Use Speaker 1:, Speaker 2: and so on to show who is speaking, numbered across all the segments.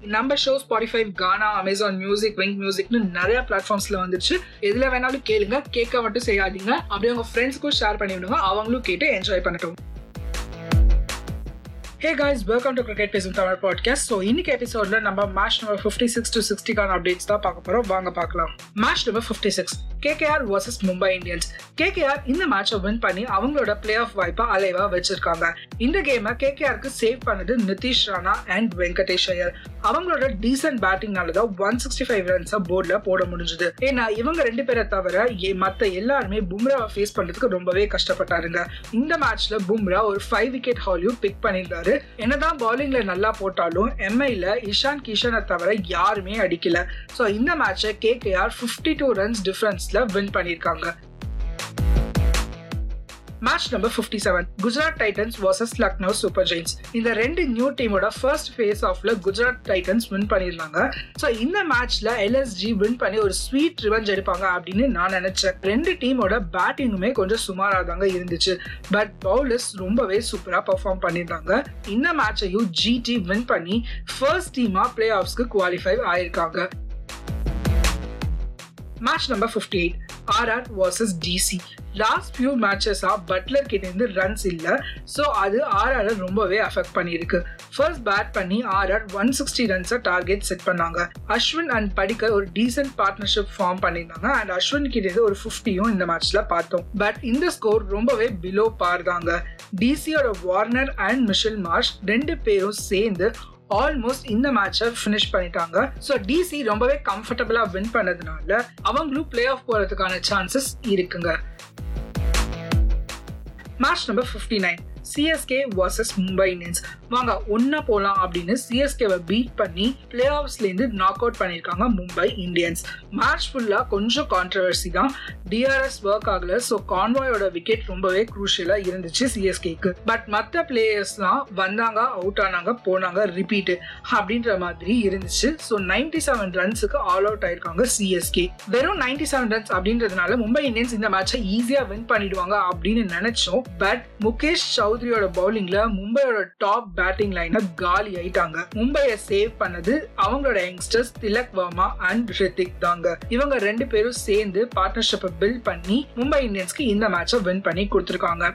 Speaker 1: நம்ம show Spotify Gaana Amazon music Wynk மியூசிக்னு நிறைய பிளாட்ஃபார்ம்ஸ்ல வந்துச்சு எதுல வேணாலும் கேளுங்க கேட்க மட்டும் செய்யாதீங்க. அப்படியே உங்க ஃப்ரெண்ட்ஸ்க்கும் ஷேர் பண்ணிவிடுங்க. அவங்களும் கேட்டு என்ஜாய் பண்ணட்டும். Hey guys welcome to cricket பேசும் தமிழ் பாட்காஸ்ட் ஸோ இன்னைக்கு எபிசோட்ல நம்ம match number fifty six to சிக்ஸ்டிக்கான updates தான் பார்க்க போறோம். வாங்க பார்க்கலாம். Match number fifty six KKR versus Mumbai Indians KKR இந்த மேட்சை வின் பண்ணி அவங்களோட பிளே ஆஃப் வாய்ப்பை அலைவா வச்சிருக்காங்க. இந்த கேமை கேகேஆருக்கு சேவ் பண்ணது நிதிஷ் ராணா அண்ட் வெங்கடேஷ் ஐயர். அவங்களோட டீசென்ட் பேட்டிங்னால தான் ஒன் சிக்ஸ்டி ஃபைவ் ரன்ஸை போர்டில் போட முடிஞ்சது. ஏன்னா இவங்க ரெண்டு பேரை தவிர மற்ற எல்லாருமே பும்ராவை ஃபேஸ் பண்ணுறதுக்கு ரொம்பவே கஷ்டப்பட்டாருங்க. இந்த மேட்ச்ல பும்ரா ஒரு ஃபைவ் விக்கெட் ஹாலியும் பிக் பண்ணியிருந்தாரு. என்னதான் பவுலிங்ல நல்லா போட்டாலும் எம்ஐல இஷான் கிஷனை தவிர யாருமே அடிக்கல. ஸோ இந்த மேட்சை கேகேஆர் ஃபிஃப்டி டூ ரன்ஸ் டிஃபரன்ஸ்ல வின் பண்ணியிருக்காங்க. Match number fifty seven Gujarat Titans versus Lucknow Super Giants இந்த ரெண்டு நியூ டீமோட ஃபர்ஸ்ட் ஃபேஸ் ஆஃப்ல குஜராத் டைட்டன்ஸ் வின் பண்ணியிருந்தாங்க. ஸோ இந்த மேட்ச்ல எல்எஸ்ஜி வின் பண்ணி ஒரு ஸ்வீட் ரிவெஞ்ச் எடுப்பாங்க அப்படின்னு நான் நினைச்சேன். ரெண்டு டீமோட பேட்டிங்குமே கொஞ்சம் சுமாராக தாங்க இருந்துச்சு. பட் பவுலர்ஸ் ரொம்பவே சூப்பராக பர்ஃபார்ம் பண்ணியிருந்தாங்க. இந்த மேட்சையும் ஜிடி வின் பண்ணி ஃபர்ஸ்ட் டீமா பிளே ஆஃப்ஸ்க்கு குவாலிஃபை ஆயிருக்காங்க. Match number fifty eight RR versus DC last few மேட்சஸாக Buttler கிட்டேருந்து ரன்ஸ் இல்லை. ஸோ அது ஆர்ஆர் ரொம்பவே அஃபெக்ட் பண்ணியிருக்கு. ஃபர்ஸ்ட் பேட் பண்ணி ஆர்ஆர் ஒன் சிக்ஸ்டி ரன்ஸை டார்கெட் செட் பண்ணாங்க. அஸ்வின் அண்ட் படிக்கர் ஒரு டீசென்ட் பார்ட்னர்ஷிப் ஃபார்ம் பண்ணியிருந்தாங்க. அண்ட் அஸ்வின் கிட்டேருந்து ஒரு ஃபிஃப்டியும் இந்த மேட்ச்ல பார்த்தோம். பட் இந்த ஸ்கோர் ரொம்பவே பிலோ பார் தாங்க. டிசியோட வார்னர் அண்ட் மிஷில் மார்ஷ் ரெண்டு பேரும் சேர்ந்து ஆல்மோஸ்ட் இந்த மேட்சை ஃபினிஷ் பண்ணிட்டாங்க. ஸோ டிசி ரொம்பவே கம்ஃபர்டபுளாக வின் பண்ணதுனால அவங்களும் பிளே ஆஃப் போறதுக்கான சான்சஸ் இருக்குங்க. Match number fifty nine CSK versus Mumbai Indians வாங்க ஒன்னா போலாம் அப்படின்னு சிஎஸ்கேவை பீட் பண்ணி பிளே ஆஃப்ஸ்ல இருந்து நாக் அவுட் பண்ணிருக்காங்க மும்பை இந்தியன்ஸ் மேட்ச் ஃபுல்லா கொஞ்சம் கான்ட்ரவர்சி தான். டிஆர்எஸ் ஒர்க் ஆகல ஸோ கான்வாயோட விக்கெட் ரொம்பவே குரூஷியலா இருந்துச்சு சிஎஸ்கேக்கு பட் மற்ற பிளேயர்ஸ்லாம் வந்தாங்க அவுட் ஆனாங்க போனாங்க ரிப்பீட் அப்படின்ற மாதிரி இருந்துச்சு. ஸோ நைன்டி செவன் ரன்ஸுக்கு ஆல் அவுட் ஆயிருக்காங்க சிஎஸ்கே வெறும் நைன்டி செவன் ரன்ஸ் அப்படின்றதுனால மும்பை இந்தியன்ஸ் இந்த மேட்சை ஈஸியா வின் பண்ணிடுவாங்க அப்படின்னு நினைச்சோம். பட் முகேஷ் சௌத்ரியோட பவுலிங்ல மும்பையோட டாப் பேட்டிங் லைனை காலி ஆயிட்டாங்க. மும்பையை சேவ் பண்ணது அவங்களோட யங்ஸ்டர்ஸ் திலக் வர்மா அண்ட் ரித்திக் தாங்க. இவங்க ரெண்டு பேரும் சேர்ந்து பார்ட்னர்ஷிப்பை பில்ட் பண்ணி மும்பை இந்தியன்ஸ்க்கு இந்த மேட்சை வின் பண்ணி கொடுத்துருக்காங்க.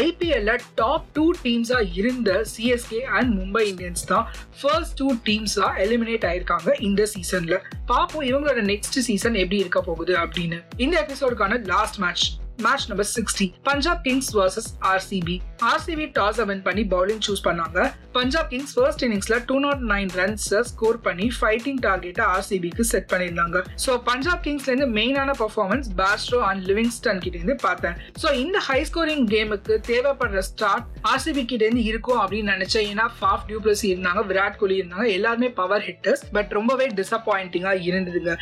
Speaker 1: ஐபிஎல்ல டாப் டூ டீம்ஸா இருந்த சிஎஸ்கே அண்ட் மும்பை இந்தியன்ஸ் தான் ஃபர்ஸ்ட் டூ டீம்ஸா எலிமினேட் ஆயிருக்காங்க இந்த சீசன்ல பாப்போம் இவங்களோட நெக்ஸ்ட் சீசன் எப்படி இருக்க போகுது அப்படின்னு. இந்த எபிசோடுக்கான last match match number sixty Punjab kings versus RCB RCB toss won பண்ணி பவுலிங் சூஸ் பண்ணாங்க. Punjab Kings first இன்னிங்ஸ்ல two not nine runs score பண்ணி ஃபைட்டிங் டார்கெட்டை ஆர்சிபிக்கு செட் பண்ணியிருந்தாங்க ஸோ பஞ்சாப் கிங்ஸ்ல இருந்து மெயினான பர்ஃபார்மன்ஸ் பாஸ்ட்ரோ அண்ட் லிவிங்ஸ்டன் கிட்ட இருந்து பார்த்தேன். ஸோ இந்த ஹை ஸ்கோரிங் கேமுக்கு தேவைப்படுற ஸ்டார்ட் ஆர்சிபி கிட்ட இருந்து இருக்கும் அப்படின்னு நினைச்சேன். ஏன்னா ஃபாஃப் டியூப்ளஸ் இருந்தாங்க விராட் கோலி இருந்தாங்க எல்லாருமே பவர் ஹிட்டர்ஸ் பட் ரொம்பவே டிசப்பாயிண்டிங்கா இருந்ததுங்க.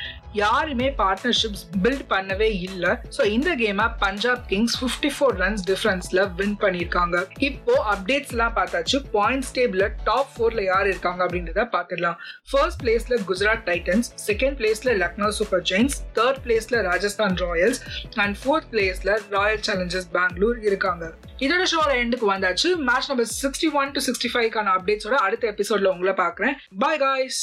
Speaker 1: யாருமே பார்ட்னர்ஷிப்ஸ் பில்ட் பண்ணவே இல்லை. ஸோ இந்த கேமை Punjab Kings fifty four runs டிஃபரன்ஸ்ல win பண்ணியிருக்காங்க. இப்போ அப்டேட்ஸ் எல்லாம் பார்த்தாச்சு. பாயிண்ட்ஸ் டேபிள் டாப் ஃபோர்ல யார் இருக்காங்க அப்படின்றத பார்த்துடலாம். ஃபர்ஸ்ட் பிளேஸ்ல குஜராத் டைட்டன்ஸ் செகண்ட் பிளேஸ்ல லக்னோ சூப்பர் ஜெயின்ஸ் தேர்ட் பிளேஸ்ல ராஜஸ்தான் ராயல்ஸ் அண்ட் ஃபோர்த் பிளேஸ்ல ராயல் சேலஞ்சர்ஸ் பெங்களூர் இருக்காங்க. இதோட ஷோல எண்டுக்கு வந்தாச்சு. Match number sixty one to sixty ஃபைவ்க்கான அப்டேட்ஸோட அடுத்த எபிசோட்ல உங்களை பார்க்குறேன். Bye guys